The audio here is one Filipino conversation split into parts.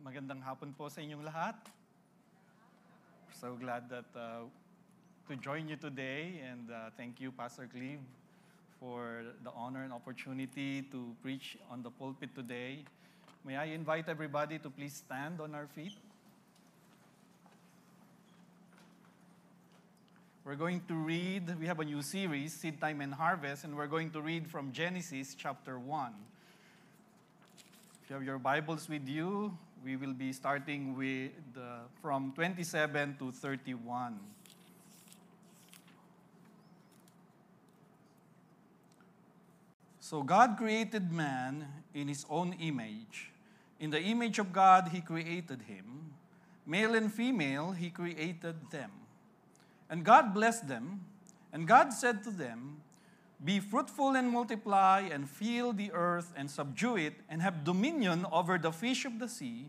Magandang hapon po sa inyong lahat. So glad that uh, to join you today and uh, thank you Pastor Cleve for the honor and opportunity to preach on the pulpit today. May I invite everybody to please stand on our feet? We're going to read, we have a new series, Seed Time and Harvest, and we're going to read from Genesis chapter 1. If you have your Bibles with you, we will be starting with uh, from 27 to 31. So God created man in his own image. In the image of God, he created him. Male and female, he created them. And God blessed them, and God said to them, Be fruitful and multiply, and fill the earth, and subdue it, and have dominion over the fish of the sea,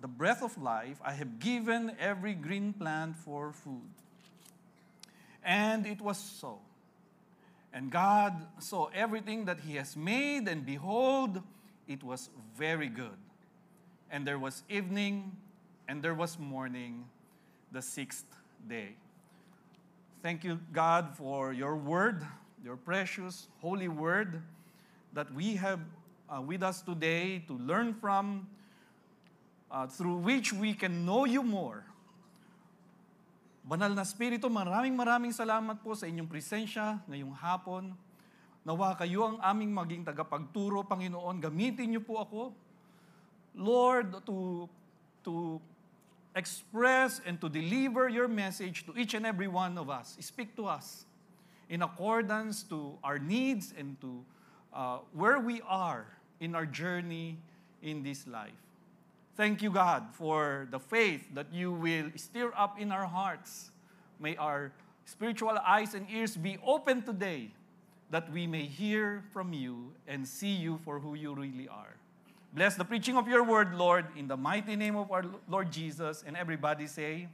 the breath of life, I have given every green plant for food. And it was so. And God saw everything that He has made, and behold, it was very good. And there was evening, and there was morning, the sixth day. Thank you, God, for your word, your precious, holy word that we have uh, with us today to learn from, uh, through which we can know you more. Banal na Espiritu, maraming maraming salamat po sa inyong presensya ngayong hapon. Nawa kayo ang aming maging tagapagturo, Panginoon. Gamitin niyo po ako, Lord, to, to express and to deliver your message to each and every one of us. Speak to us in accordance to our needs and to uh, where we are in our journey in this life. Thank you, God, for the faith that you will stir up in our hearts. May our spiritual eyes and ears be open today that we may hear from you and see you for who you really are. Bless the preaching of your word, Lord, in the mighty name of our Lord Jesus. And everybody say,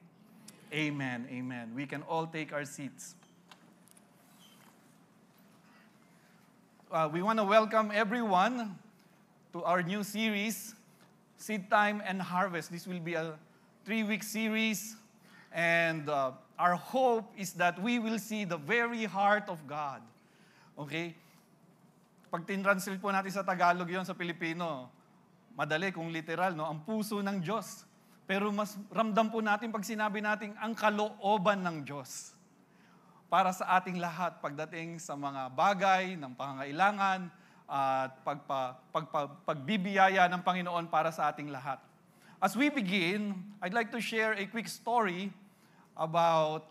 Amen. Amen. We can all take our seats. Uh, we want to welcome everyone to our new series, Seed Time and Harvest. This will be a three week series, and uh, our hope is that we will see the very heart of God. Okay? Pag tinranslate po natin sa Tagalog yon sa Pilipino, madali kung literal, no? ang puso ng Diyos. Pero mas ramdam po natin pag sinabi natin ang kalooban ng Diyos para sa ating lahat pagdating sa mga bagay ng pangangailangan, at pagpa, pagpa, pagbibiyaya ng Panginoon para sa ating lahat. As we begin, I'd like to share a quick story about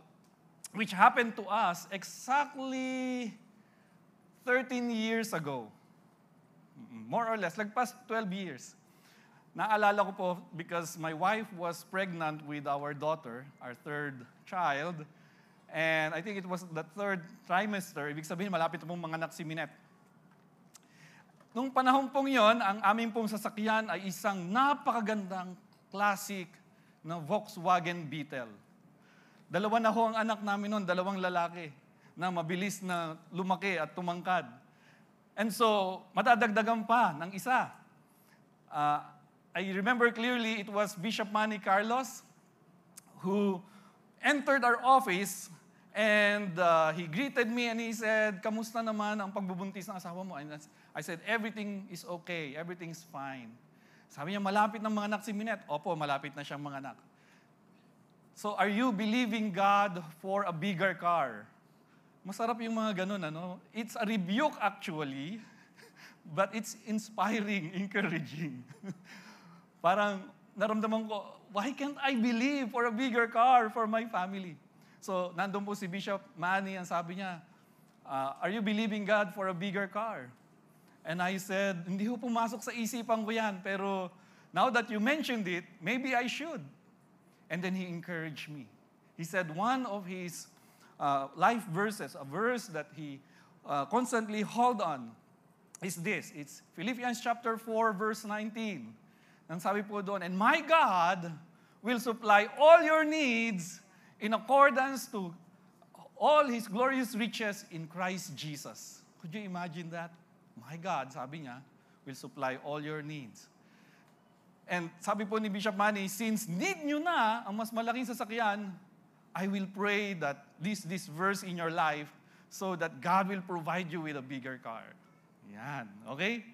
which happened to us exactly 13 years ago. More or less, like past 12 years. Naalala ko po because my wife was pregnant with our daughter, our third child, and I think it was the third trimester. Ibig sabihin, malapit pong mga anak si Minette. Nung panahon pong yon, ang aming pong sasakyan ay isang napakagandang classic na Volkswagen Beetle. Dalawa na ho ang anak namin noon, dalawang lalaki na mabilis na lumaki at tumangkad. And so, matadagdagan pa ng isa. Uh, I remember clearly it was Bishop Manny Carlos who entered our office and uh, he greeted me and he said, Kamusta naman ang pagbubuntis ng asawa mo? And I said, everything is okay, everything's fine. Sabi niya, malapit ng mga anak si Minette. Opo, malapit na siyang mga anak. So, are you believing God for a bigger car? Masarap yung mga ganun, ano? It's a rebuke actually, but it's inspiring, encouraging. Parang naramdaman ko, why can't I believe for a bigger car for my family? So, nandun po si Bishop Manny, ang sabi niya, uh, are you believing God for a bigger car? And I said, hindi ho pumasok sa isipan ko yan, pero now that you mentioned it, maybe I should. And then he encouraged me. He said one of his uh, life verses, a verse that he uh, constantly hold on, is this. It's Philippians chapter 4, verse 19. Ang sabi po doon, And my God will supply all your needs in accordance to all His glorious riches in Christ Jesus. Could you imagine that? My God, sabi niya, will supply all your needs. And sabi po ni Bishop Manny, since need nyo na ang mas malaking sasakyan, I will pray that this, this verse in your life so that God will provide you with a bigger car. Yan, okay?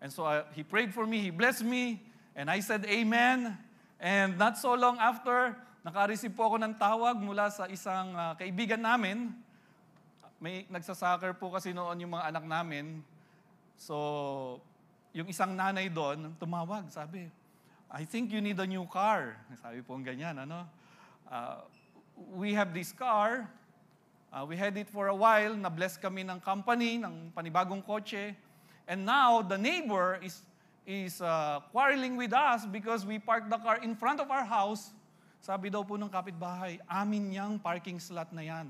And so uh, he prayed for me, he blessed me, and I said amen. And not so long after, naka-receive po ako ng tawag mula sa isang uh, kaibigan namin. May nagsasoccer po kasi noon yung mga anak namin. So, yung isang nanay doon, tumawag, sabi, I think you need a new car. Sabi po ganyan, ano? Uh, we have this car, uh, we had it for a while, na-bless kami ng company, ng panibagong kotse, and now the neighbor is, is uh, quarreling with us because we parked the car in front of our house. Sabi daw po ng kapitbahay, amin niyang parking slot na yan.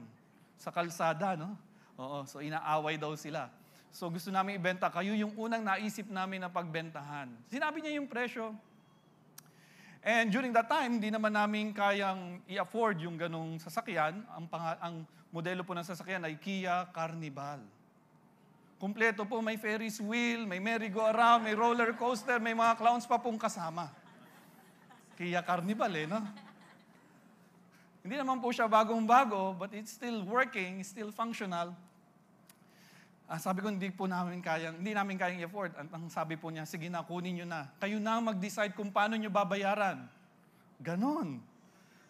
Sa kalsada, no? Oo, so inaaway daw sila. So gusto namin ibenta, kayo yung unang naisip namin na pagbentahan. Sinabi niya yung presyo. And during that time, hindi naman namin kayang i-afford yung ganong sasakyan. Ang, pang- ang modelo po ng sasakyan ay Kia Carnival. Kumpleto po, may Ferris wheel, may merry-go-round, may roller coaster, may mga clowns pa pong kasama. Kia Carnival eh, no? Hindi naman po siya bagong-bago, but it's still working, still functional. Ah, sabi ko, hindi po namin kayang, hindi namin kayang i-afford. Ang, ang sabi po niya, sige na, kunin nyo na. Kayo na mag-decide kung paano nyo babayaran. Ganon.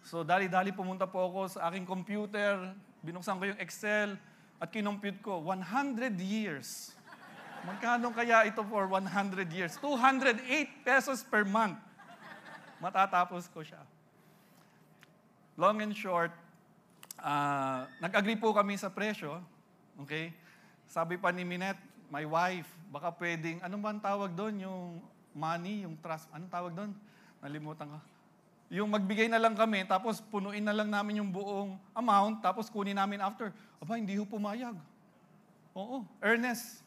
So, dali-dali pumunta po ako sa aking computer, binuksan ko yung Excel, at kinompute ko, 100 years. Magkano kaya ito for 100 years? 208 pesos per month. Matatapos ko siya. Long and short, uh, nag-agree po kami sa presyo. Okay? Sabi pa ni Minette, my wife, baka pwedeng, ano ba ang tawag doon? Yung money, yung trust, anong tawag doon? Nalimutan ko. Yung magbigay na lang kami, tapos punuin na lang namin yung buong amount, tapos kunin namin after. Aba, hindi ho pumayag. Oo, earnest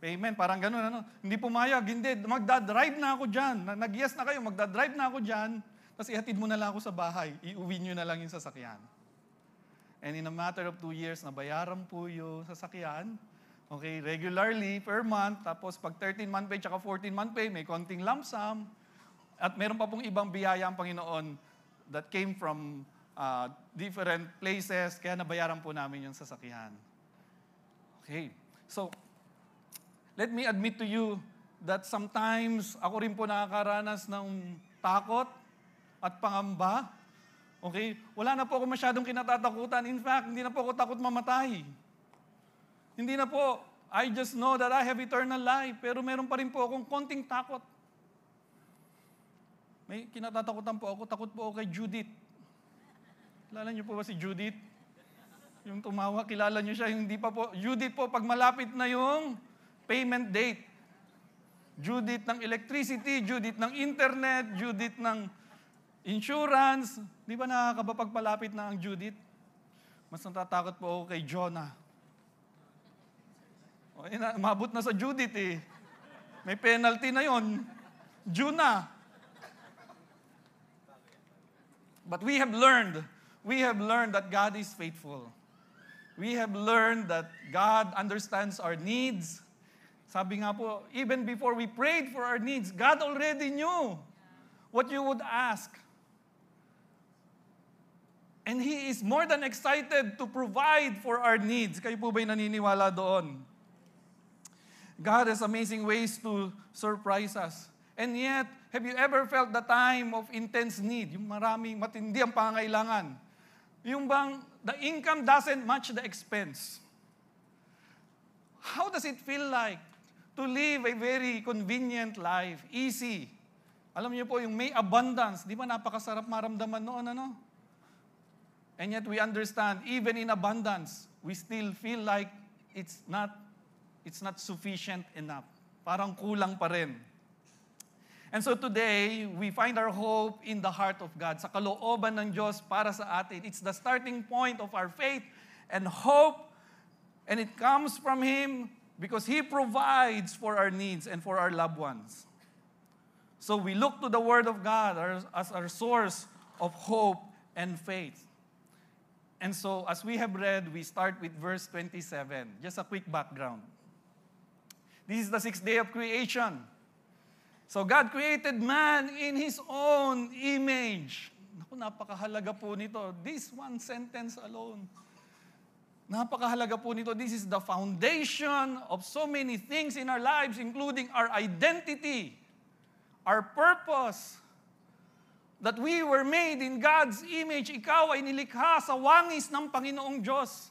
payment, parang ganun, ano. Hindi pumayag, hindi. Magdadrive na ako dyan. Nag-yes na kayo, magdadrive na ako dyan. Tapos ihatid mo na lang ako sa bahay. Iuwi nyo na lang yung sasakyan. And in a matter of two years, nabayaran po yung sasakyan. Okay, regularly per month. Tapos pag 13-month pay tsaka 14-month pay, may konting lump sum. At meron pa pong ibang biyaya ang Panginoon that came from uh, different places. Kaya nabayaran po namin yung sasakyan. Okay, so let me admit to you that sometimes ako rin po nakakaranas ng takot at pangamba Okay? Wala na po ako masyadong kinatatakutan. In fact, hindi na po ako takot mamatay. Hindi na po. I just know that I have eternal life. Pero meron pa rin po akong konting takot. May kinatatakutan po ako. Takot po ako kay Judith. Kilala niyo po ba si Judith? Yung tumawa, kilala niyo siya. Hindi pa po. Judith po, pag malapit na yung payment date. Judith ng electricity, Judith ng internet, Judith ng insurance. Di ba nakakabapagpalapit na ang Judith? Mas natatakot po ako kay Jonah. O, ina, mabot na sa Judith eh. May penalty na yon. Jonah. But we have learned, we have learned that God is faithful. We have learned that God understands our needs. Sabi nga po, even before we prayed for our needs, God already knew what you would ask. And He is more than excited to provide for our needs. Kayo po ba'y naniniwala doon? God has amazing ways to surprise us. And yet, have you ever felt the time of intense need? Yung maraming matindi ang pangailangan. Yung bang the income doesn't match the expense. How does it feel like to live a very convenient life, easy? Alam niyo po, yung may abundance, di ba napakasarap maramdaman noon, ano? And yet we understand, even in abundance, we still feel like it's not, it's not sufficient enough. Parang kulang pa rin. And so today, we find our hope in the heart of God, sa kalooban ng Diyos para sa atin. It's the starting point of our faith and hope, and it comes from Him because He provides for our needs and for our loved ones. So we look to the Word of God as our source of hope and faith. And so, as we have read, we start with verse 27. Just a quick background. This is the sixth day of creation. So God created man in His own image. Naku, napakahalaga po nito. This one sentence alone. Napakahalaga po nito. This is the foundation of so many things in our lives, including our identity, our purpose, that we were made in God's image. Ikaw ay nilikha sa wangis ng Panginoong Diyos.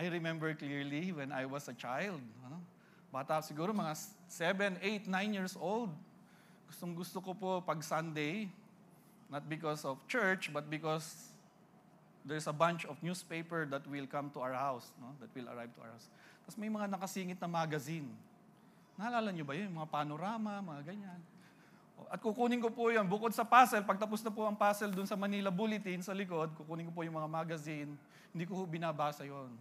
I remember clearly when I was a child. Ano? Bata siguro mga 7, 8, 9 years old. Gustong gusto ko po pag Sunday, not because of church, but because there's a bunch of newspaper that will come to our house, no? that will arrive to our house. Tapos may mga nakasingit na magazine. Naalala niyo ba yun? Mga panorama, mga ganyan. At kukunin ko po yun. Bukod sa puzzle, pagtapos na po ang puzzle dun sa Manila Bulletin sa likod, kukunin ko po yung mga magazine. Hindi ko binabasa yon.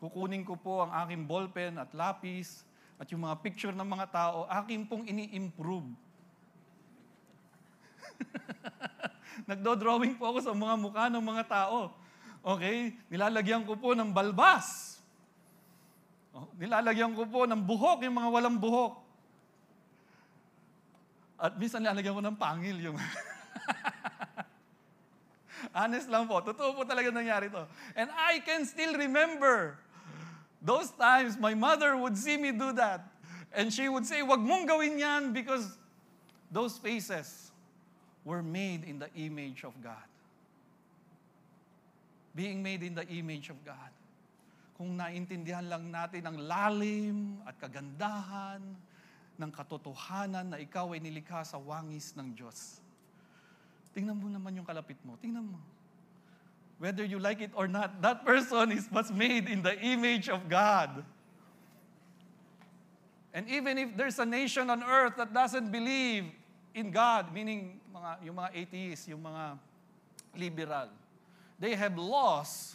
Kukunin ko po ang aking ballpen at lapis at yung mga picture ng mga tao, aking pong ini-improve. Nagdo-drawing po ako sa mga mukha ng mga tao. Okay? Nilalagyan ko po ng balbas. Oh, nilalagyan ko po ng buhok, yung mga walang buhok. At minsan nilalagyan ko ng pangil yung... Honest lang po. Totoo po talaga nangyari to. And I can still remember Those times, my mother would see me do that. And she would say, wag mong gawin yan because those faces were made in the image of God. Being made in the image of God. Kung naintindihan lang natin ang lalim at kagandahan ng katotohanan na ikaw ay nilikha sa wangis ng Diyos. Tingnan mo naman yung kalapit mo. Tingnan mo whether you like it or not, that person is was made in the image of God. And even if there's a nation on earth that doesn't believe in God, meaning mga, yung mga atheists, yung mga liberal, they have laws.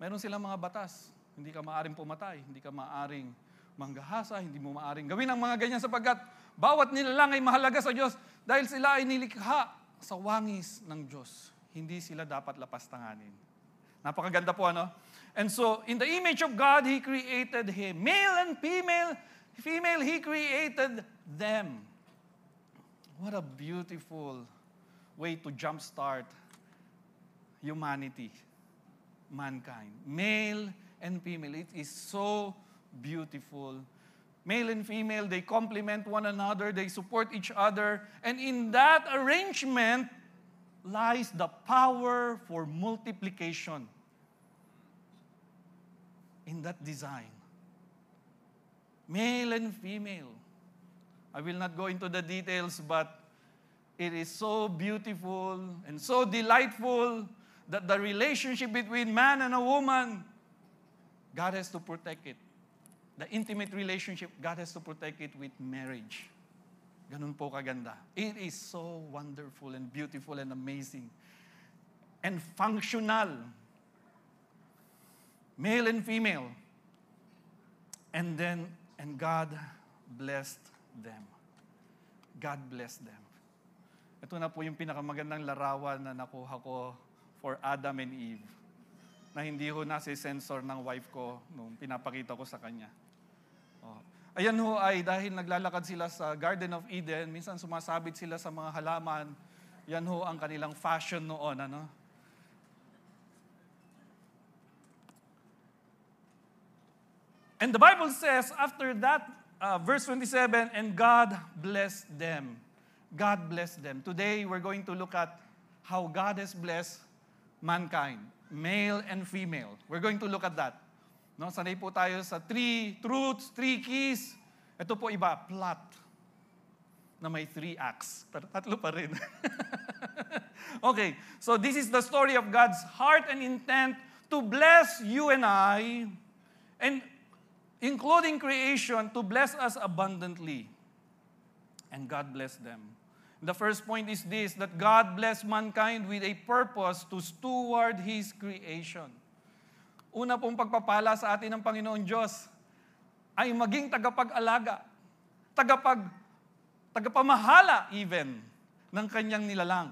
Meron silang mga batas. Hindi ka maaring pumatay, hindi ka maaring manggahasa, hindi mo maaring gawin ang mga ganyan sapagkat bawat nilalang ay mahalaga sa Diyos dahil sila ay nilikha sa wangis ng Diyos hindi sila dapat lapastanganin. Napakaganda po ano? And so, in the image of God, He created him. Male and female, female, He created them. What a beautiful way to jumpstart humanity, mankind. Male and female. It is so beautiful. Male and female, they complement one another, they support each other. And in that arrangement, lies the power for multiplication in that design. Male and female. I will not go into the details, but it is so beautiful and so delightful that the relationship between man and a woman, God has to protect it. The intimate relationship, God has to protect it with marriage. Ganun po kaganda. It is so wonderful and beautiful and amazing. And functional. Male and female. And then, and God blessed them. God blessed them. Ito na po yung pinakamagandang larawan na nakuha ko for Adam and Eve na hindi ho nasi sensor ng wife ko nung pinapakita ko sa kanya. Ayan ho ay dahil naglalakad sila sa Garden of Eden, minsan sumasabit sila sa mga halaman, yan ho ang kanilang fashion noon. Ano? And the Bible says, after that, uh, verse 27, and God blessed them. God blessed them. Today, we're going to look at how God has blessed mankind, male and female. We're going to look at that. No, sanay po tayo sa three truths, three keys. Ito po iba, plot na may three acts. Pero tatlo pa rin. okay, so this is the story of God's heart and intent to bless you and I. And including creation, to bless us abundantly. And God blessed them. The first point is this that God blessed mankind with a purpose to steward His creation. Una pong pagpapala sa atin ng Panginoon Diyos ay maging tagapag-alaga, tagapag, tagapamahala even ng kanyang nilalang.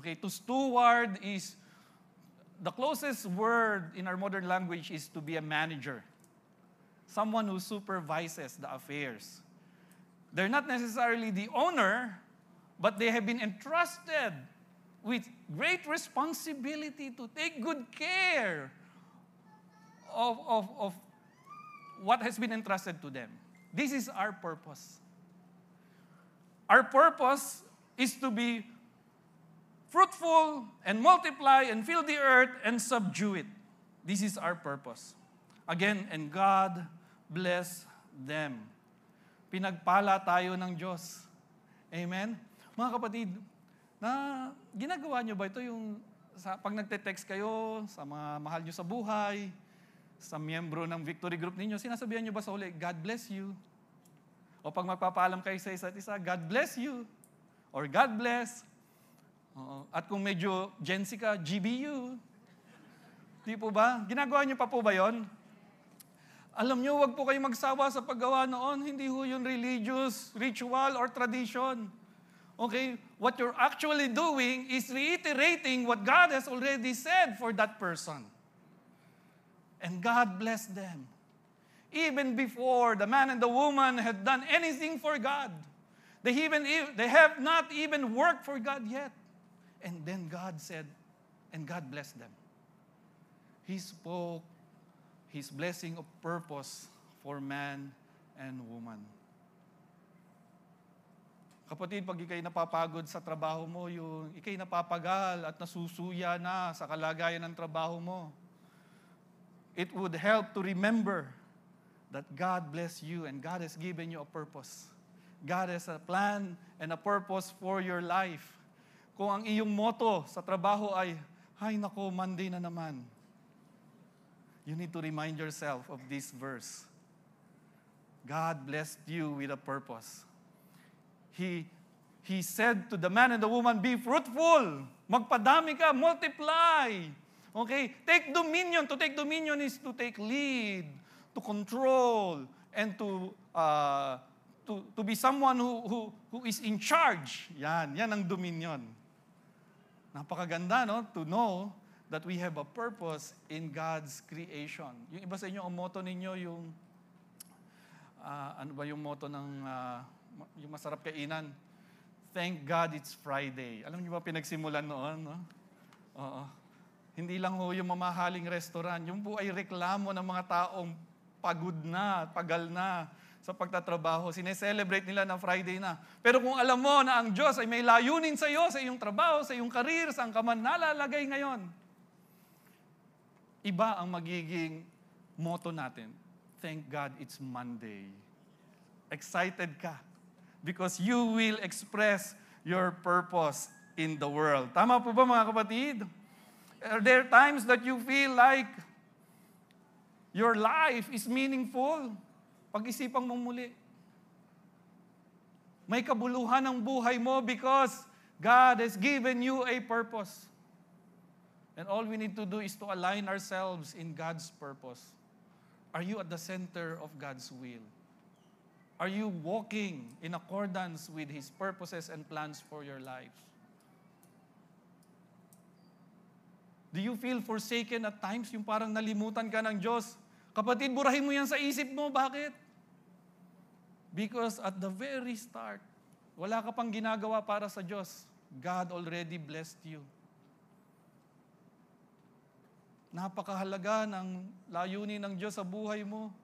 Okay, to steward is, the closest word in our modern language is to be a manager. Someone who supervises the affairs. They're not necessarily the owner, but they have been entrusted with great responsibility to take good care of, of, of what has been entrusted to them. This is our purpose. Our purpose is to be fruitful and multiply and fill the earth and subdue it. This is our purpose. Again, and God bless them. Pinagpala tayo ng Diyos. Amen? Mga kapatid, na ginagawa nyo ba ito yung sa, pag nagte-text kayo sa mga mahal nyo sa buhay, sa miyembro ng victory group ninyo, sinasabihan nyo ba sa uli, God bless you? O pag magpapaalam kayo sa isa't isa, God bless you. Or God bless. Oo. At kung medyo Gen Z ka, GBU. Di po ba? Ginagawa niyo pa po ba yon? Alam niyo, wag po kayo magsawa sa paggawa noon. Hindi ho yun religious, ritual, or tradition. Okay? What you're actually doing is reiterating what God has already said for that person. And God blessed them. Even before the man and the woman had done anything for God. They, even, they have not even worked for God yet. And then God said, and God blessed them. He spoke His blessing of purpose for man and woman. Kapatid, pag ikay napapagod sa trabaho mo, yung ikay napapagal at nasusuya na sa kalagayan ng trabaho mo, it would help to remember that God bless you and God has given you a purpose. God has a plan and a purpose for your life. Kung ang iyong motto sa trabaho ay, Hay nako, Monday na naman. You need to remind yourself of this verse. God blessed you with a purpose. He, he said to the man and the woman, Be fruitful, magpadami ka, multiply. Okay? Take dominion. To take dominion is to take lead, to control, and to uh, to, to be someone who, who, who is in charge. Yan, yan ang dominion. Napakaganda, no? To know that we have a purpose in God's creation. Yung iba sa inyo, ang motto ninyo, yung, uh, ano ba yung motto ng, uh, yung masarap kainan? Thank God it's Friday. Alam niyo ba pinagsimulan noon, no? Oo. Hindi lang ho yung mamahaling restaurant. Yung po ay reklamo ng mga taong pagod na, pagal na sa pagtatrabaho. Sineselebrate nila na Friday na. Pero kung alam mo na ang Diyos ay may layunin sa iyo, sa iyong trabaho, sa iyong karir, saan ka man nalalagay ngayon, iba ang magiging motto natin. Thank God it's Monday. Excited ka because you will express your purpose in the world. Tama po ba mga kapatid? Are there times that you feel like your life is meaningful? Pag-isipan mo muli. May kabuluhan ang buhay mo because God has given you a purpose. And all we need to do is to align ourselves in God's purpose. Are you at the center of God's will? Are you walking in accordance with His purposes and plans for your life? Do you feel forsaken at times? Yung parang nalimutan ka ng Diyos? Kapatid, burahin mo yan sa isip mo. Bakit? Because at the very start, wala ka pang ginagawa para sa Diyos. God already blessed you. Napakahalaga ng layunin ng Diyos sa buhay mo.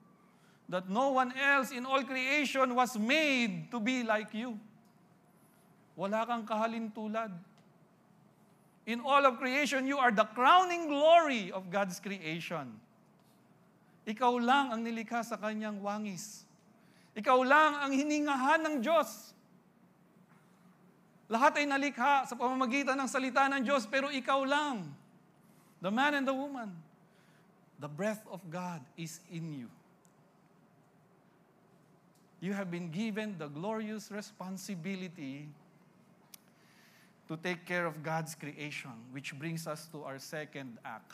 That no one else in all creation was made to be like you. Wala kang kahalin tulad. In all of creation, you are the crowning glory of God's creation. Ikaw lang ang nilikha sa kanyang wangis. Ikaw lang ang hiningahan ng Diyos. Lahat ay nalikha sa pamamagitan ng salita ng Diyos, pero ikaw lang, the man and the woman, the breath of God is in you. you have been given the glorious responsibility to take care of God's creation, which brings us to our second act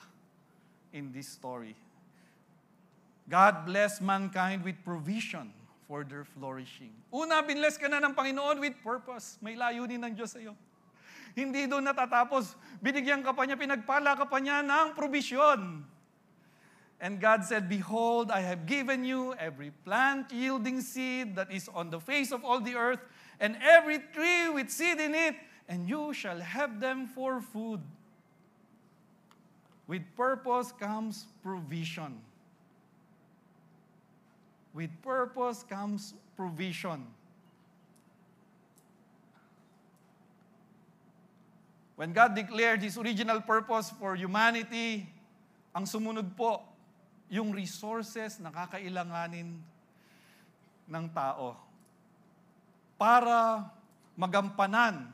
in this story. God blessed mankind with provision for their flourishing. Una, binless ka na ng Panginoon with purpose. May layunin ng Diyos sa iyo. Hindi doon natatapos. Binigyan ka pa niya, pinagpala ka pa niya ng provision. And God said, Behold, I have given you every plant yielding seed that is on the face of all the earth, and every tree with seed in it, and you shall have them for food. With purpose comes provision. With purpose comes provision. When God declared His original purpose for humanity, ang sumunod po, yung resources na kakailanganin ng tao para magampanan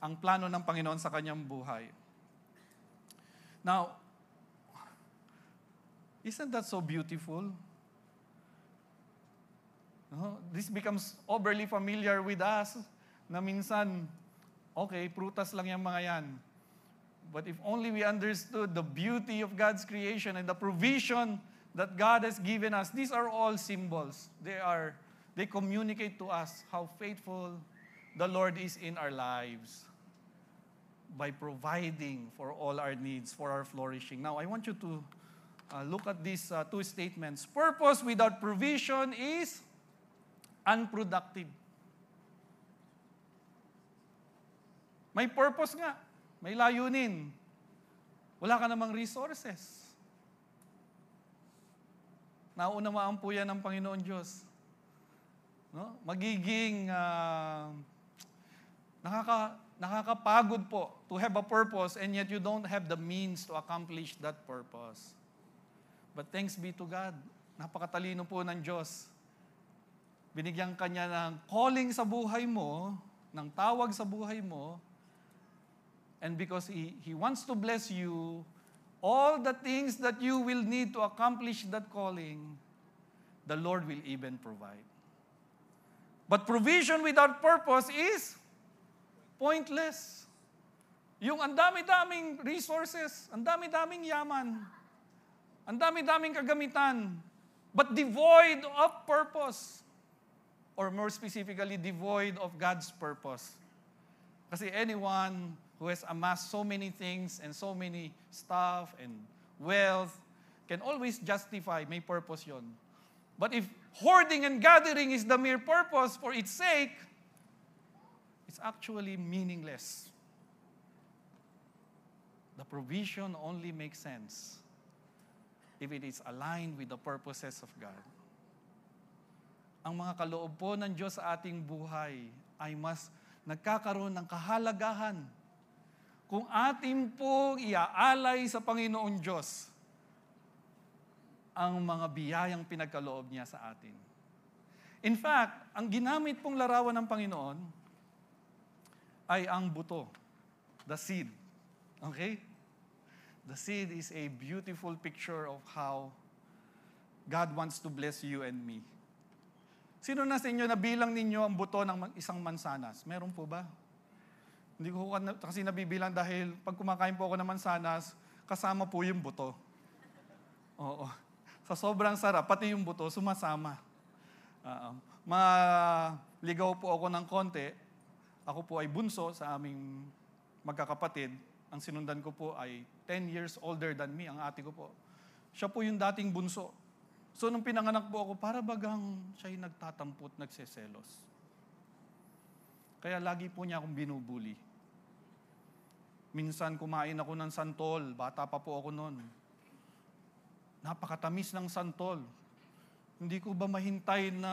ang plano ng Panginoon sa kanyang buhay. Now, isn't that so beautiful? No? This becomes overly familiar with us na minsan, okay, prutas lang yung mga yan. But if only we understood the beauty of God's creation and the provision that God has given us, these are all symbols. They are they communicate to us how faithful the Lord is in our lives by providing for all our needs, for our flourishing. Now, I want you to uh, look at these uh, two statements. Purpose without provision is unproductive. May purpose nga. May layunin. Wala ka namang resources. Naunawaan po yan ng Panginoon Diyos. No? Magiging uh, nakaka, nakakapagod po to have a purpose and yet you don't have the means to accomplish that purpose. But thanks be to God. Napakatalino po ng Diyos. Binigyan kanya ng calling sa buhay mo, ng tawag sa buhay mo, and because He, he wants to bless you, all the things that you will need to accomplish that calling, the Lord will even provide. But provision without purpose is pointless. Yung ang dami-daming resources, ang dami-daming yaman, ang dami-daming kagamitan, but devoid of purpose. Or more specifically, devoid of God's purpose. Kasi anyone who has amassed so many things and so many stuff and wealth can always justify, may purpose yon. But if hoarding and gathering is the mere purpose for its sake, it's actually meaningless. The provision only makes sense if it is aligned with the purposes of God. Ang mga kaloob po ng Diyos sa ating buhay ay mas nagkakaroon ng kahalagahan kung atin pong iaalay sa Panginoon Diyos ang mga biyayang pinagkaloob niya sa atin. In fact, ang ginamit pong larawan ng Panginoon ay ang buto, the seed. Okay? The seed is a beautiful picture of how God wants to bless you and me. Sino na sa inyo na bilang ninyo ang buto ng isang mansanas? Meron po ba? Hindi ko kasi nabibilang dahil pag kumakain po ako ng mansanas, kasama po yung buto. Oo. Sa sobrang sarap, pati yung buto, sumasama. Uh, maligaw po ako ng konti. Ako po ay bunso sa aming magkakapatid. Ang sinundan ko po ay 10 years older than me, ang ate ko po. Siya po yung dating bunso. So nung pinanganak po ako, para bagang siya'y nagtatampot, nagseselos. Kaya lagi po niya akong binubuli. Minsan kumain ako ng santol, bata pa po ako noon. Napakatamis ng santol. Hindi ko ba mahintay na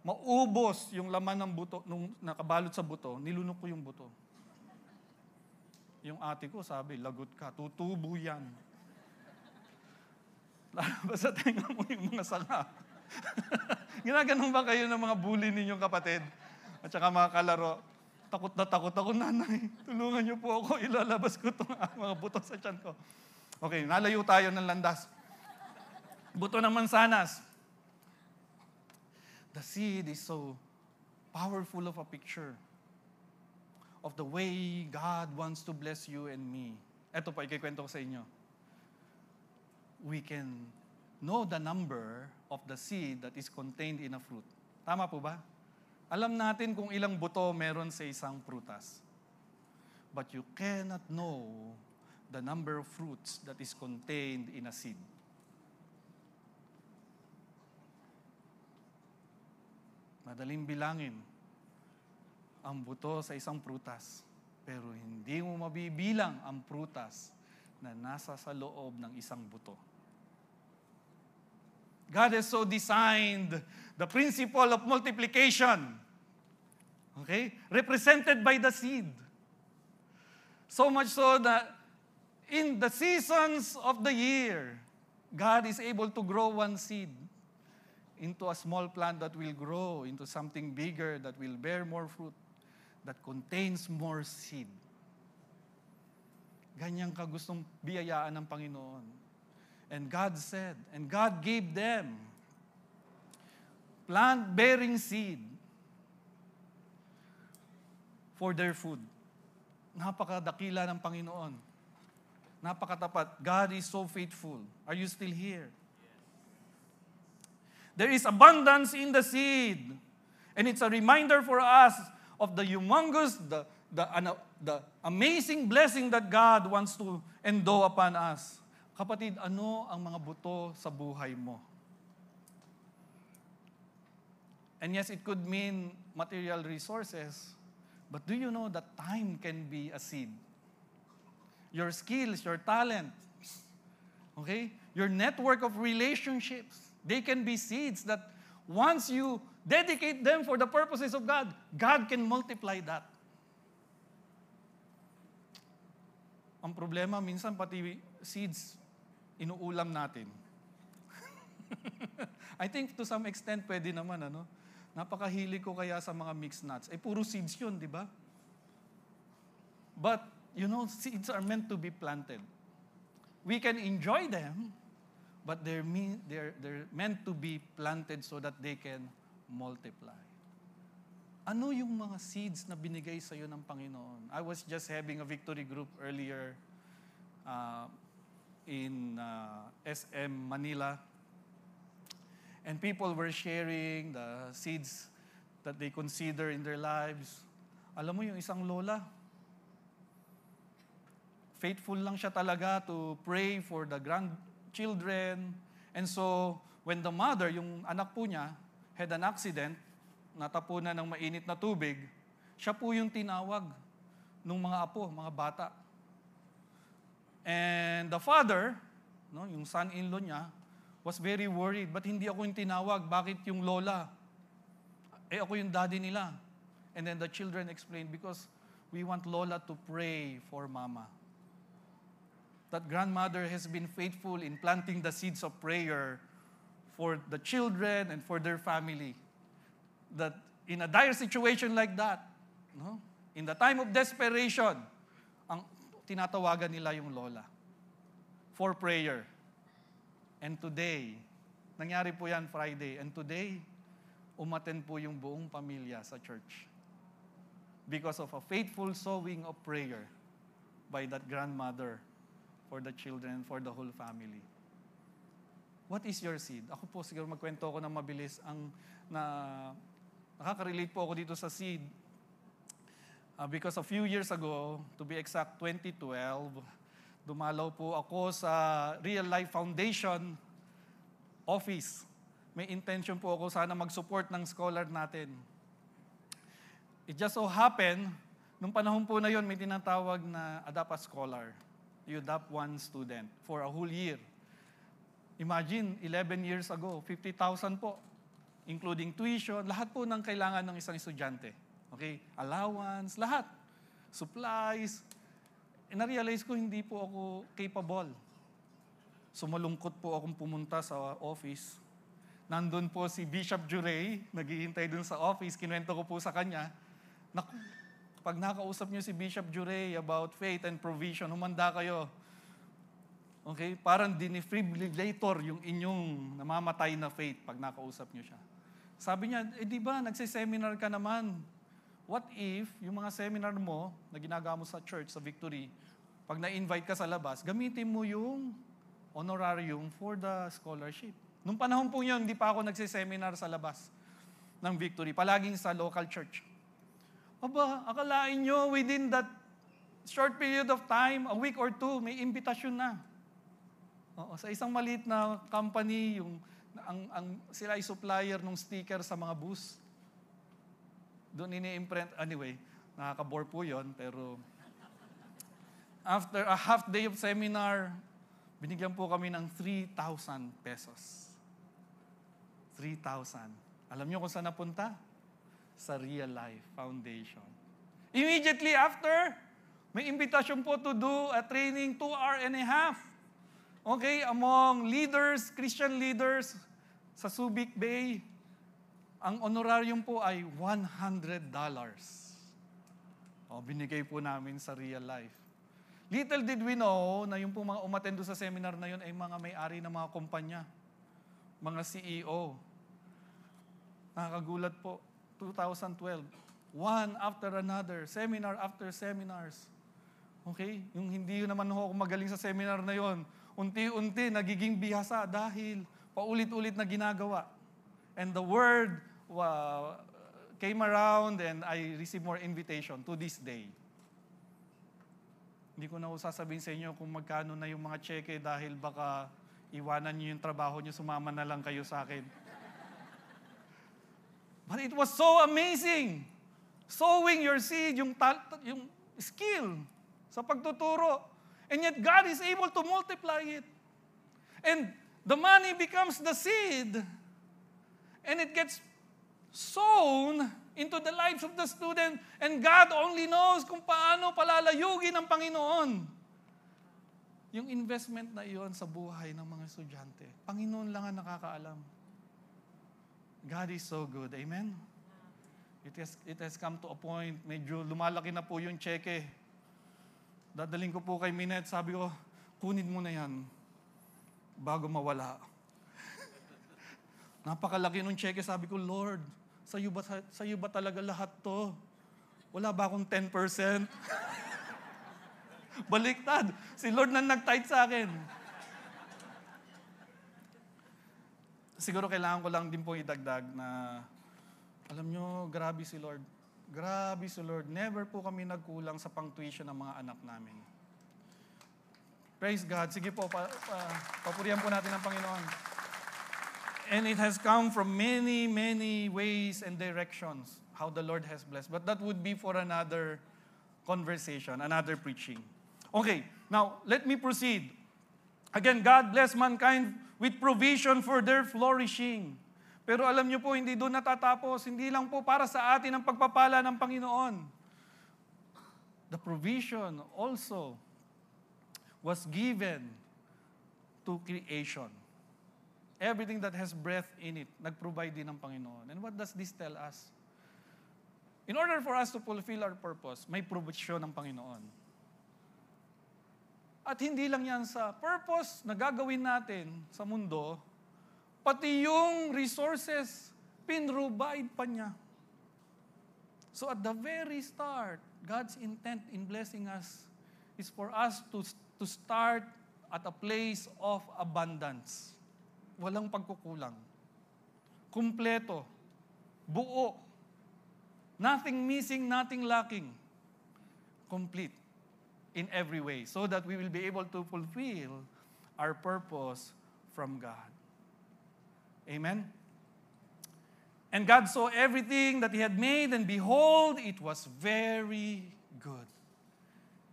maubos yung laman ng buto, nung nakabalot sa buto, nilunok ko yung buto. Yung ate ko sabi, lagot ka, tutubo yan. Basta tenga mo yung mga sanga. Ginaganon ba kayo ng mga bully ninyong kapatid? At saka mga kalaro, takot na takot ako, nanay, tulungan niyo po ako, ilalabas ko itong mga buto sa tiyan ko. Okay, nalayo tayo ng landas. Buto ng mansanas. The seed is so powerful of a picture of the way God wants to bless you and me. Ito pa, ikikwento ko sa inyo. We can know the number of the seed that is contained in a fruit. Tama po ba? Alam natin kung ilang buto meron sa isang prutas. But you cannot know the number of fruits that is contained in a seed. Madaling bilangin ang buto sa isang prutas, pero hindi mo mabibilang ang prutas na nasa sa loob ng isang buto. God has so designed the principle of multiplication, okay, represented by the seed. So much so that in the seasons of the year, God is able to grow one seed into a small plant that will grow into something bigger that will bear more fruit, that contains more seed. Ganyan ka gustong biyayaan ng Panginoon. And God said, and God gave them plant-bearing seed for their food. Napakadakila ng Panginoon. Napakatapat. God is so faithful. Are you still here? There is abundance in the seed. And it's a reminder for us of the humongous, the, the, ano, the amazing blessing that God wants to endow upon us. Kapatid, ano ang mga buto sa buhay mo? And yes, it could mean material resources, but do you know that time can be a seed? Your skills, your talent, okay? Your network of relationships, they can be seeds that once you dedicate them for the purposes of God, God can multiply that. Ang problema, minsan pati seeds, inuulam natin. I think to some extent, pwede naman, ano? Napakahili ko kaya sa mga mixed nuts. Eh, puro seeds yun, di ba? But, you know, seeds are meant to be planted. We can enjoy them, but they're, mean, they're, they're meant to be planted so that they can multiply. Ano yung mga seeds na binigay sa iyo ng Panginoon? I was just having a victory group earlier uh, in uh, SM Manila. And people were sharing the seeds that they consider in their lives. Alam mo yung isang lola, faithful lang siya talaga to pray for the grandchildren. And so, when the mother, yung anak po niya, had an accident, natapunan ng mainit na tubig, siya po yung tinawag ng mga apo, mga bata. And the father, no, yung son-in-law niya, was very worried. But hindi ako yung tinawag? Bakit yung lola? Eh ako yung daddy nila. And then the children explained, because we want Lola to pray for Mama. That grandmother has been faithful in planting the seeds of prayer for the children and for their family. That in a dire situation like that, no? in the time of desperation, ang tinatawagan nila yung lola for prayer. And today, nangyari po yan Friday, and today, umaten po yung buong pamilya sa church because of a faithful sowing of prayer by that grandmother for the children, for the whole family. What is your seed? Ako po, siguro magkwento ako ng mabilis. Ang na, nakaka-relate po ako dito sa seed. Uh, because a few years ago, to be exact, 2012, dumalaw po ako sa Real Life Foundation office. May intention po ako sana mag-support ng scholar natin. It just so happened, nung panahon po na yon may tinatawag na Adapt a Scholar. You adopt one student for a whole year. Imagine, 11 years ago, 50,000 po, including tuition, lahat po ng kailangan ng isang estudyante. Okay? Allowance, lahat. Supplies. E na-realize ko, hindi po ako capable. Sumalungkot po akong pumunta sa office. Nandun po si Bishop Jurey, naghihintay dun sa office. Kinuwento ko po sa kanya. Naku, pag nakausap niyo si Bishop Jurey about faith and provision, humanda kayo. Okay? Parang dinifibrillator yung inyong namamatay na faith pag nakausap niyo siya. Sabi niya, eh di ba, nagsiseminar ka naman. What if yung mga seminar mo na ginagawa mo sa church, sa Victory, pag na-invite ka sa labas, gamitin mo yung honorarium for the scholarship. Nung panahon po yun, hindi pa ako nagsiseminar sa labas ng Victory. Palaging sa local church. Aba, akalain nyo within that short period of time, a week or two, may imbitasyon na. Oo, sa isang maliit na company, yung, ang, ang, sila ay supplier ng sticker sa mga bus. Doon ini-imprint. Anyway, nakaka-bore po yun, pero after a half day of seminar, binigyan po kami ng 3,000 pesos. 3,000. Alam niyo kung saan napunta? Sa Real Life Foundation. Immediately after, may invitation po to do a training two hour and a half. Okay, among leaders, Christian leaders sa Subic Bay, ang honorarium po ay $100. O, binigay po namin sa real life. Little did we know na yung po mga umatendo sa seminar na yun ay mga may-ari ng mga kumpanya, mga CEO. Nakakagulat po, 2012, one after another, seminar after seminars. Okay? Yung hindi naman ako magaling sa seminar na yon, unti-unti nagiging bihasa dahil paulit-ulit na ginagawa. And the word uh, came around and I received more invitation to this day. Hindi ko na sasabihin sa inyo kung magkano na yung mga cheque dahil baka iwanan niyo yung trabaho niyo, sumama na lang kayo sa akin. But it was so amazing. Sowing your seed, yung, tal- yung skill sa pagtuturo. And yet God is able to multiply it. And the money becomes the seed. And it gets sown into the lives of the student. And God only knows kung paano palalayugin ng Panginoon. Yung investment na iyon sa buhay ng mga estudyante, Panginoon lang ang nakakaalam. God is so good. Amen? It has, it has come to a point, medyo lumalaki na po yung cheque. Dadaling ko po kay Minette, sabi ko, kunin mo na yan bago mawala. Napakalaki nung cheque, sabi ko, Lord, sa iyo ba, sa iyo ba talaga lahat to? Wala ba akong 10%? Baliktad. Si Lord na nag-tight sa akin. Siguro kailangan ko lang din po idagdag na, alam nyo, grabe si Lord. Grabe si Lord. Never po kami nagkulang sa pang-tuition ng mga anak namin. Praise God. Sige po, pa, pa, papurihan po natin ang Panginoon. And it has come from many, many ways and directions how the Lord has blessed. But that would be for another conversation, another preaching. Okay, now let me proceed. Again, God bless mankind with provision for their flourishing. Pero alam niyo po, hindi doon natatapos. Hindi lang po para sa atin ang pagpapala ng Panginoon. The provision also was given to creation. Everything that has breath in it, nag-provide din ng Panginoon. And what does this tell us? In order for us to fulfill our purpose, may provision ng Panginoon. At hindi lang yan sa purpose na gagawin natin sa mundo, pati yung resources, pinrovide pa niya. So at the very start, God's intent in blessing us is for us to, to start at a place of abundance. Walang pagkukulang. Kumpleto. Buo. Nothing missing, nothing lacking. Complete in every way so that we will be able to fulfill our purpose from God. Amen? And God saw everything that He had made, and behold, it was very good.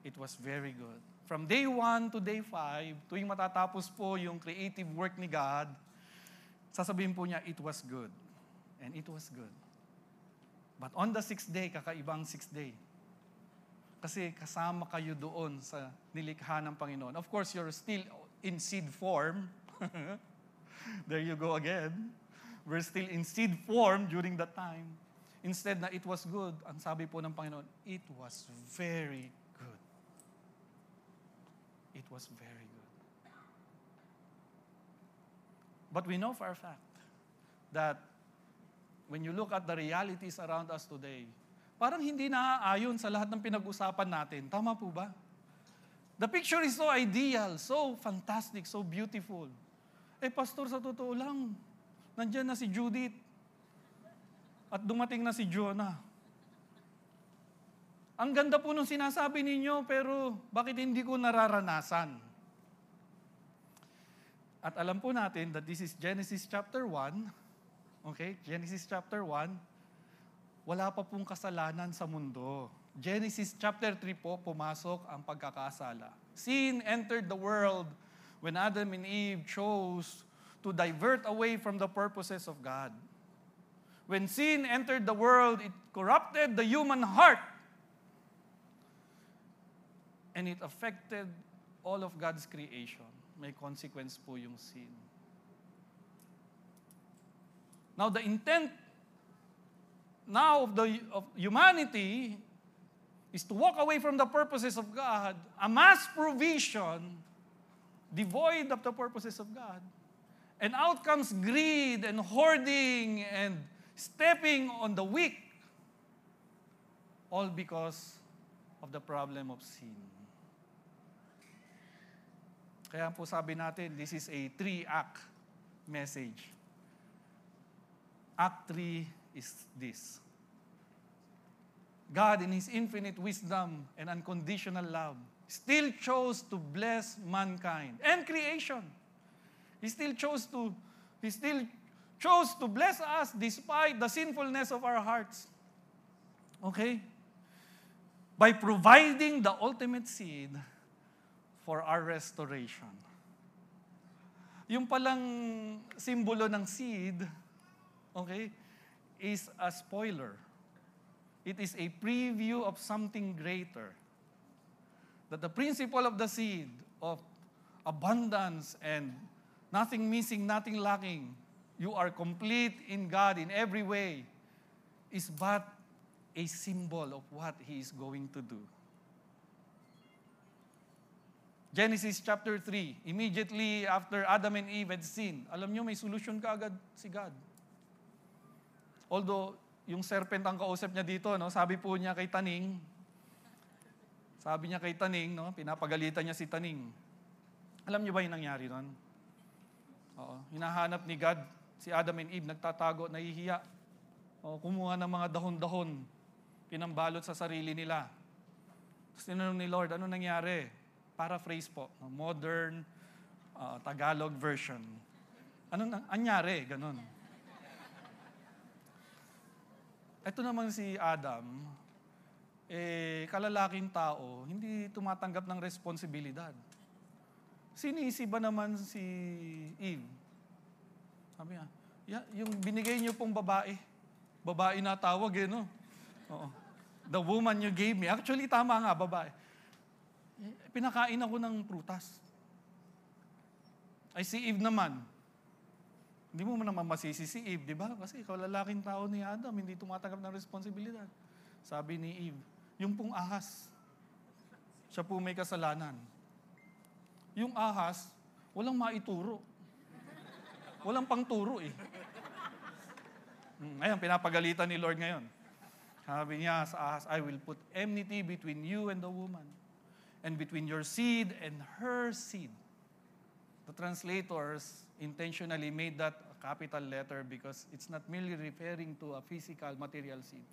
It was very good. From day 1 to day 5, tuwing matatapos po yung creative work ni God, sasabihin po niya, it was good. And it was good. But on the sixth day, kakaibang sixth day, kasi kasama kayo doon sa nilikha ng Panginoon. Of course, you're still in seed form. There you go again. We're still in seed form during that time. Instead na it was good, ang sabi po ng Panginoon, it was very good. It was very good. But we know for a fact that when you look at the realities around us today, parang hindi naaayon sa lahat ng pinag-usapan natin. Tama po ba? The picture is so ideal, so fantastic, so beautiful. Eh, pastor, sa totoo lang, nandyan na si Judith. At dumating na si Jonah. Ang ganda po nung sinasabi ninyo, pero bakit hindi ko nararanasan? At alam po natin that this is Genesis chapter 1. Okay, Genesis chapter 1. Wala pa pong kasalanan sa mundo. Genesis chapter 3 po, pumasok ang pagkakasala. Sin entered the world when Adam and Eve chose to divert away from the purposes of God. When sin entered the world, it corrupted the human heart. And it affected all of God's creation. May consequence po yung sin. Now, the intent now of the of humanity is to walk away from the purposes of God, amass provision devoid of the purposes of God. And out comes greed and hoarding and stepping on the weak, all because of the problem of sin. Kaya po sabi natin, this is a three-act message. Act 3 is this. God, in His infinite wisdom and unconditional love, still chose to bless mankind and creation. He still chose to, He still chose to bless us despite the sinfulness of our hearts. Okay? By providing the ultimate seed for our restoration. Yung palang simbolo ng seed, okay, is a spoiler. It is a preview of something greater. That the principle of the seed of abundance and nothing missing, nothing lacking, you are complete in God in every way, is but a symbol of what He is going to do. Genesis chapter 3, immediately after Adam and Eve had sinned, alam nyo, may solution ka agad si God. Although, yung serpent ang kausap niya dito, no, sabi po niya kay Taning, sabi niya kay Taning, no, pinapagalitan niya si Taning. Alam niyo ba yung nangyari nun? Oo, hinahanap ni God si Adam and Eve, nagtatago, nahihiya. O, kumuha ng mga dahon-dahon, pinambalot sa sarili nila. Tapos tinanong ni Lord, ano nangyari? Paraphrase po, modern uh, Tagalog version. Ano nang anyari? Ganun. Ito naman si Adam, eh, kalalaking tao, hindi tumatanggap ng responsibilidad. Sinisi ba naman si Eve? Sabi niya, yeah, yung binigay niyo pong babae, babae na tawag eh, no? Oo. The woman you gave me. Actually, tama nga, babae. Eh, Pinakain ako ng prutas. Ay si Eve naman, hindi mo naman masisi si Eve, di ba? Kasi ikaw lalaking tao ni Adam, hindi tumatanggap ng responsibilidad. Sabi ni Eve, yung pong ahas, siya po may kasalanan. Yung ahas, walang maituro. Walang pangturo eh. Hmm, Ngayon, pinapagalitan ni Lord ngayon. Sabi niya sa ahas, I will put enmity between you and the woman, and between your seed and her seed. The translators intentionally made that a capital letter because it's not merely referring to a physical material seed.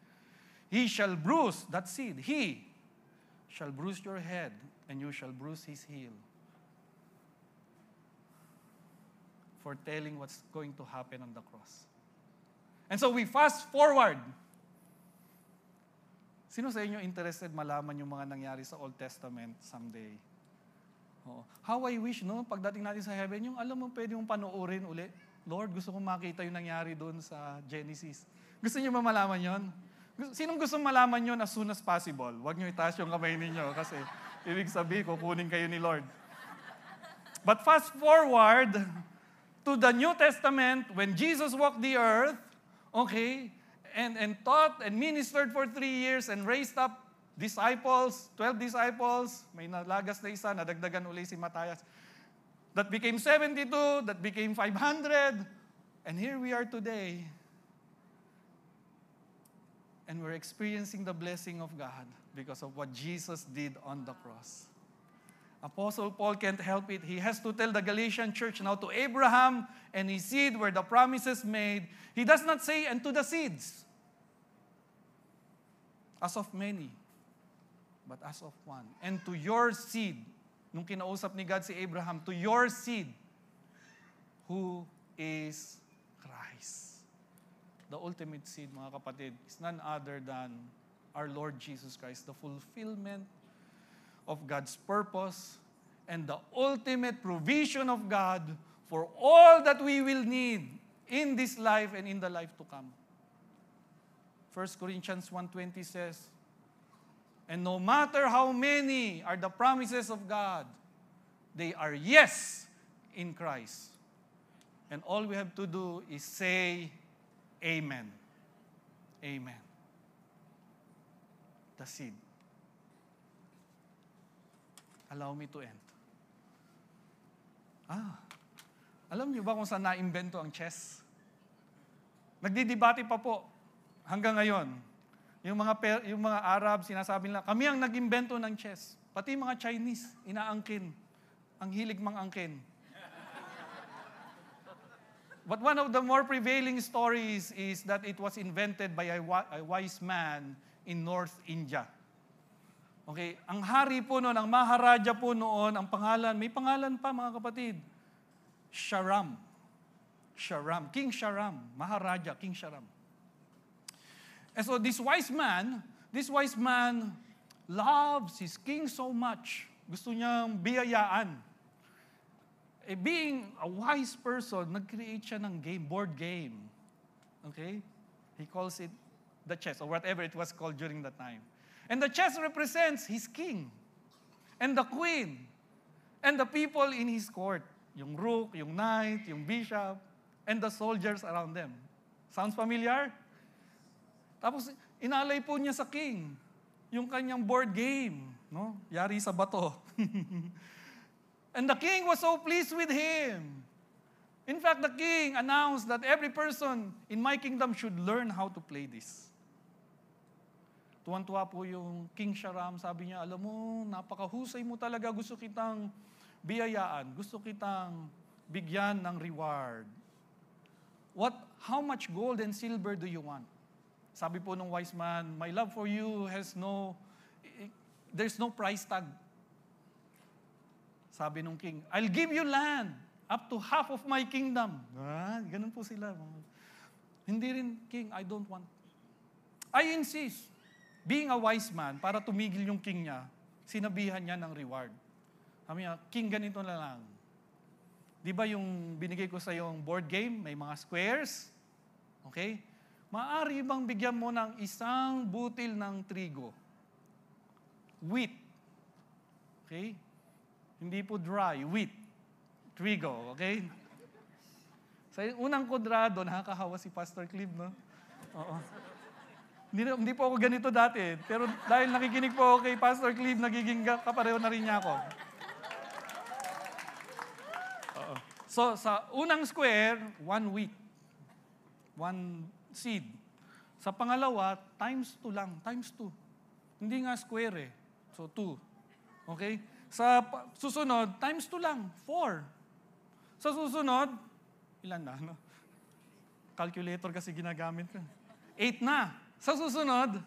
He shall bruise, that seed, he shall bruise your head, and you shall bruise his heel. Foretelling what's going to happen on the cross. And so we fast forward. Sino sa inyo interested malaman yung mga nangyari sa Old Testament someday? Oo. How I wish, no? Pagdating natin sa heaven, yung alam mo, pwede mong panoorin uli. Lord, gusto kong makita yung nangyari doon sa Genesis. Gusto niyo ba malaman yon? Sinong gusto malaman yon as soon as possible? Huwag niyo itaas yung kamay ninyo kasi ibig sabihin, kukunin kayo ni Lord. But fast forward to the New Testament, when Jesus walked the earth, okay, and, and taught and ministered for three years and raised up disciples, 12 disciples, may nalagas na isa, nadagdagan uli si Matthias. That became 72, that became 500, and here we are today. And we're experiencing the blessing of God because of what Jesus did on the cross. Apostle Paul can't help it. He has to tell the Galatian church now to Abraham and his seed were the promises made. He does not say, and to the seeds, as of many, but as of one. And to your seed, nung kinausap ni God si Abraham, to your seed, who is Christ. The ultimate seed, mga kapatid, is none other than our Lord Jesus Christ, the fulfillment of God's purpose and the ultimate provision of God for all that we will need in this life and in the life to come. 1 Corinthians 1.20 says, And no matter how many are the promises of God, they are yes in Christ. And all we have to do is say, Amen. Amen. The seed. Allow me to end. Ah, alam niyo ba kung saan na-invento ang chess? Nagdidebate pa po hanggang ngayon. Yung mga, per, yung mga Arab, sinasabi nila, kami ang nag-invento ng chess. Pati mga Chinese, inaangkin. Ang hilig mang angkin. But one of the more prevailing stories is that it was invented by a, a wise man in North India. Okay, ang hari po noon, ang maharaja po noon, ang pangalan, may pangalan pa mga kapatid, Sharam. Sharam, King Sharam, Maharaja, King Sharam. And so this wise man, this wise man loves his king so much. Gusto niyang biyayaan. Eh, being a wise person, nag-create siya ng game, board game. Okay? He calls it the chess, or whatever it was called during that time. And the chess represents his king, and the queen, and the people in his court. Yung rook, yung knight, yung bishop, and the soldiers around them. Sounds familiar? Tapos, inalay po niya sa king yung kanyang board game. No? Yari sa bato. and the king was so pleased with him. In fact, the king announced that every person in my kingdom should learn how to play this. Tuwan-tuwa po yung King Sharam, sabi niya, alam mo, napakahusay mo talaga, gusto kitang biyayaan, gusto kitang bigyan ng reward. What, how much gold and silver do you want? Sabi po ng wise man, my love for you has no, there's no price tag. Sabi ng king, I'll give you land up to half of my kingdom. Ah, ganun po sila. Hindi rin, king, I don't want. I insist being a wise man, para tumigil yung king niya, sinabihan niya ng reward. Sabi niya, king, ganito na lang. Di ba yung binigay ko sa yung board game, may mga squares? Okay? Maari bang bigyan mo ng isang butil ng trigo? Wheat. Okay? Hindi po dry, wheat. Trigo, okay? Sa unang kudrado, nakakahawa si Pastor Clive, no? Oo. Hindi, hindi po ako ganito dati. Pero dahil nakikinig po ako kay Pastor Clive, nagiging kapareho na rin niya ako. Oo. So, sa unang square, one wheat. One seed. Sa pangalawa, times two lang. Times two. Hindi nga square eh. So, two. Okay? Sa susunod, times two lang. Four. Sa susunod, ilan na? No? Calculator kasi ginagamit ko. Eight na. Sa susunod,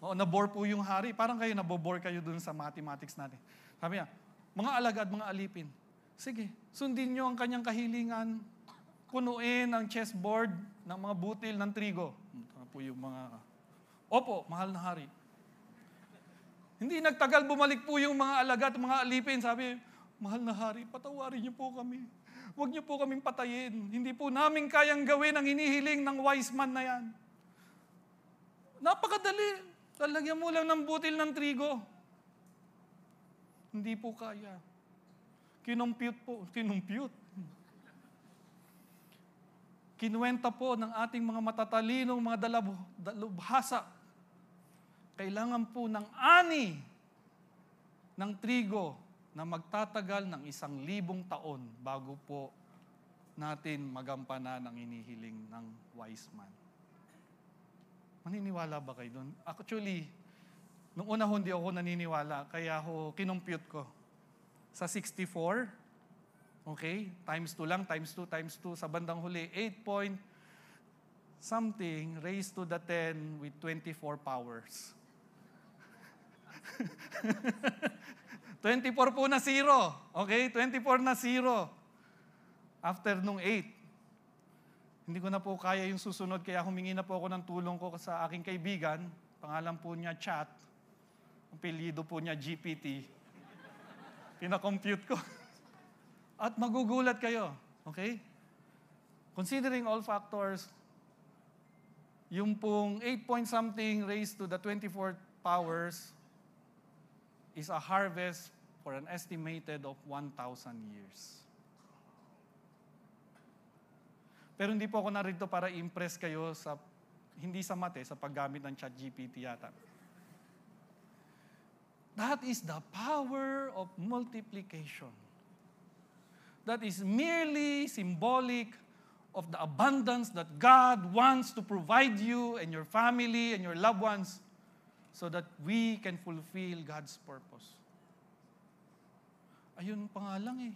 oh, nabore po yung hari. Parang kayo, nabobore kayo dun sa mathematics natin. Sabi niya, mga alagad, mga alipin, sige, sundin nyo ang kanyang kahilingan, punuin ang chessboard ng mga butil ng trigo. Ito po yung mga, opo, mahal na hari. Hindi nagtagal, bumalik po yung mga alagad, mga alipin. Sabi, mahal na hari, patawarin niyo po kami. Huwag niyo po kaming patayin. Hindi po namin kayang gawin ang hinihiling ng wise man na yan. Napakadali. Lalagyan mo lang ng butil ng trigo. Hindi po kaya. Kinumpute po. Kinumpute. Kinuwenta po ng ating mga matatalinong mga dalubhasa. Kailangan po ng ani ng trigo na magtatagal ng isang libong taon bago po natin magampanan ang inihiling ng wise man. Maniniwala ba kayo doon? Actually, nung una ho, hindi ako naniniwala, kaya ako kinumpute ko. Sa 64, okay, times 2 lang, times 2, times 2, sa bandang huli, 8 point something raised to the 10 with 24 powers. 24 po na zero. Okay? 24 na zero. After nung 8. Hindi ko na po kaya yung susunod, kaya humingi na po ako ng tulong ko sa aking kaibigan. Pangalan po niya Chat. Ang pilido po niya GPT. Pinakompute ko. At magugulat kayo. Okay? Considering all factors, yung pong 8 point something raised to the 24 powers is a harvest for an estimated of 1,000 years. Pero hindi po ako narito para impress kayo sa, hindi sa mate, sa paggamit ng chat GPT yata. That is the power of multiplication. That is merely symbolic of the abundance that God wants to provide you and your family and your loved ones so that we can fulfill God's purpose. Ayun pa nga lang eh.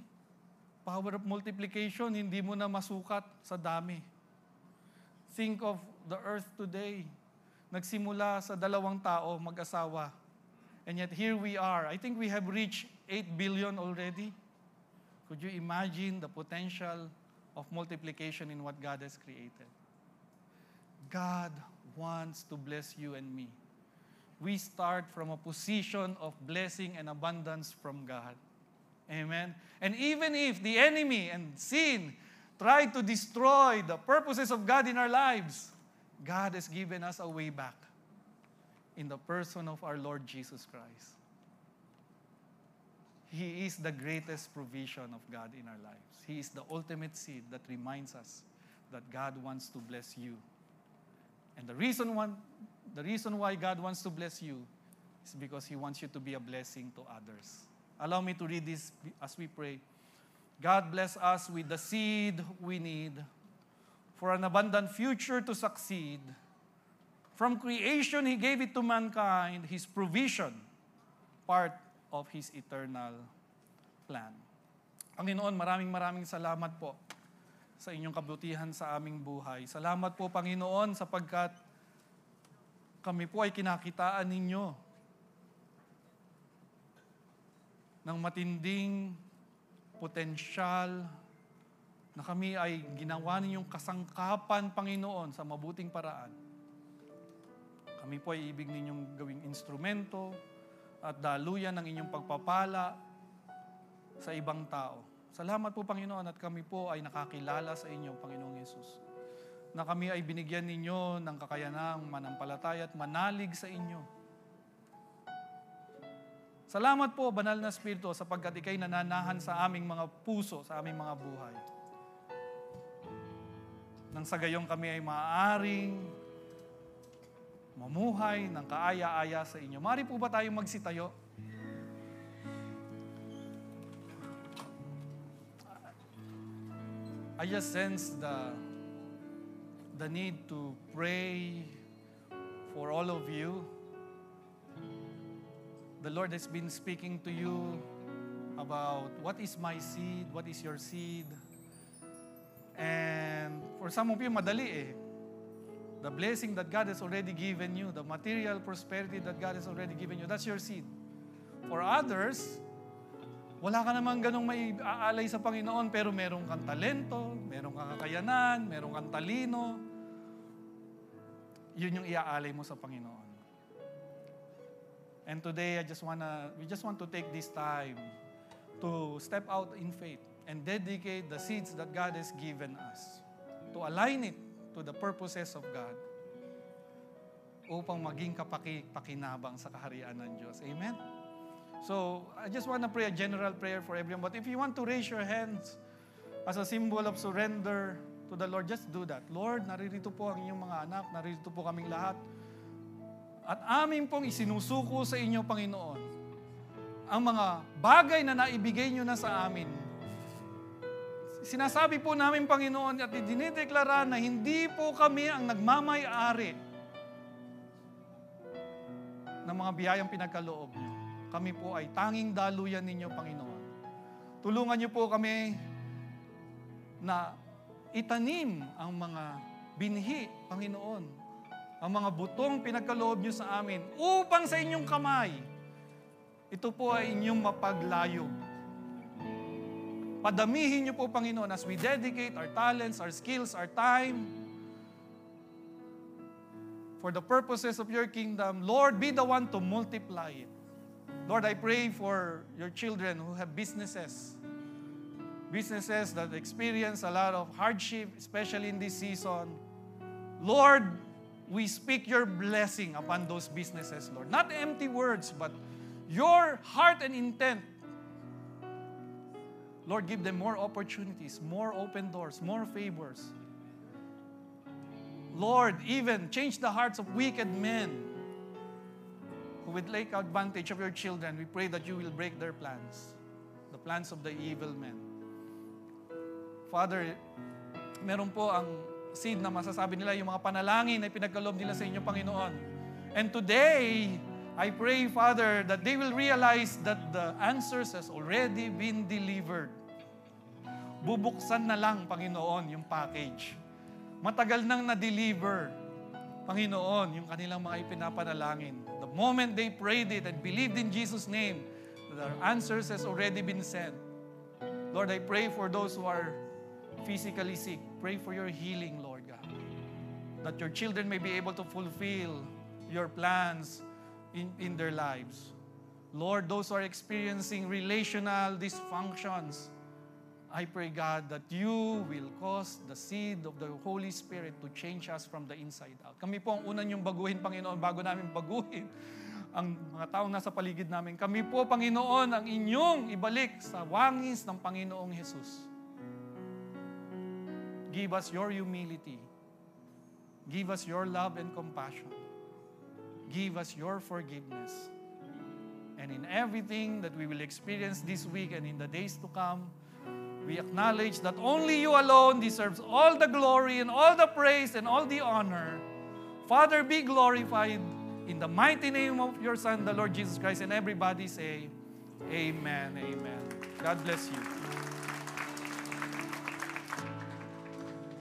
Power of multiplication, hindi mo na masukat sa dami. Think of the earth today. Nagsimula sa dalawang tao, mag-asawa. And yet here we are. I think we have reached 8 billion already. Could you imagine the potential of multiplication in what God has created? God wants to bless you and me. We start from a position of blessing and abundance from God. Amen. And even if the enemy and sin try to destroy the purposes of God in our lives, God has given us a way back in the person of our Lord Jesus Christ. He is the greatest provision of God in our lives. He is the ultimate seed that reminds us that God wants to bless you. And the reason, one, the reason why God wants to bless you is because He wants you to be a blessing to others. Allow me to read this as we pray. God bless us with the seed we need for an abundant future to succeed. From creation, He gave it to mankind, His provision, part of His eternal plan. Panginoon, maraming maraming salamat po sa inyong kabutihan sa aming buhay. Salamat po, Panginoon, sapagkat kami po ay kinakitaan ninyo ng matinding potensyal na kami ay ginawa ninyong kasangkapan, Panginoon, sa mabuting paraan. Kami po ay ibig ninyong gawing instrumento at daluyan ng inyong pagpapala sa ibang tao. Salamat po, Panginoon, at kami po ay nakakilala sa inyo, Panginoong Yesus. Na kami ay binigyan ninyo ng kakayanang manampalataya at manalig sa inyo. Salamat po, Banal na Espiritu, sapagkat ikay nananahan sa aming mga puso, sa aming mga buhay. Nang sa gayong kami ay maaaring mamuhay ng kaaya-aya sa inyo. Mari po ba tayong magsitayo? I just sense the, the need to pray for all of you. The Lord has been speaking to you about what is my seed, what is your seed. And for some of you, madali eh. The blessing that God has already given you, the material prosperity that God has already given you, that's your seed. For others, wala ka namang ganong may aalay sa Panginoon, pero meron kang talento, meron kang kakayanan, meron kang talino. Yun yung iaalay mo sa Panginoon. And today, I just wanna, we just want to take this time to step out in faith and dedicate the seeds that God has given us to align it to the purposes of God upang maging kapaki-pakinabang sa kaharian ng Diyos. Amen? So, I just want to pray a general prayer for everyone. But if you want to raise your hands as a symbol of surrender to the Lord, just do that. Lord, naririto po ang inyong mga anak, naririto po kaming lahat. At amin pong isinusuko sa inyo, Panginoon, ang mga bagay na naibigay nyo na sa amin. Sinasabi po namin, Panginoon, at dinideklara na hindi po kami ang nagmamay-ari ng mga biyayang pinagkaloob niyo. Kami po ay tanging daluyan ninyo, Panginoon. Tulungan niyo po kami na itanim ang mga binhi, Panginoon. Ang mga butong pinagkaloob niyo sa amin upang sa inyong kamay, ito po ay inyong mapaglayo. Padamihin niyo po, Panginoon, as we dedicate our talents, our skills, our time, for the purposes of your kingdom. Lord, be the one to multiply it. Lord, I pray for your children who have businesses. Businesses that experience a lot of hardship, especially in this season. Lord, we speak your blessing upon those businesses, Lord. Not empty words, but your heart and intent. Lord, give them more opportunities, more open doors, more favors. Lord, even change the hearts of wicked men who would take advantage of your children. We pray that you will break their plans, the plans of the evil men. Father, meron po ang seed na masasabi nila yung mga panalangin na pinagkaloob nila sa inyo, Panginoon. And today, I pray, Father, that they will realize that the answers has already been delivered. Bubuksan na lang, Panginoon, yung package matagal nang na-deliver, Panginoon, yung kanilang mga ipinapanalangin. The moment they prayed it and believed in Jesus' name, their answers has already been sent. Lord, I pray for those who are physically sick. Pray for your healing, Lord God. That your children may be able to fulfill your plans in, in their lives. Lord, those who are experiencing relational dysfunctions, I pray, God, that you will cause the seed of the Holy Spirit to change us from the inside out. Kami po ang unang yung baguhin, Panginoon, bago namin baguhin ang mga taong nasa paligid namin. Kami po, Panginoon, ang inyong ibalik sa wangis ng Panginoong Jesus. Give us your humility. Give us your love and compassion. Give us your forgiveness. And in everything that we will experience this week and in the days to come, we acknowledge that only you alone deserves all the glory and all the praise and all the honor. Father, be glorified in the mighty name of your Son, the Lord Jesus Christ. And everybody say, Amen, Amen. God bless you.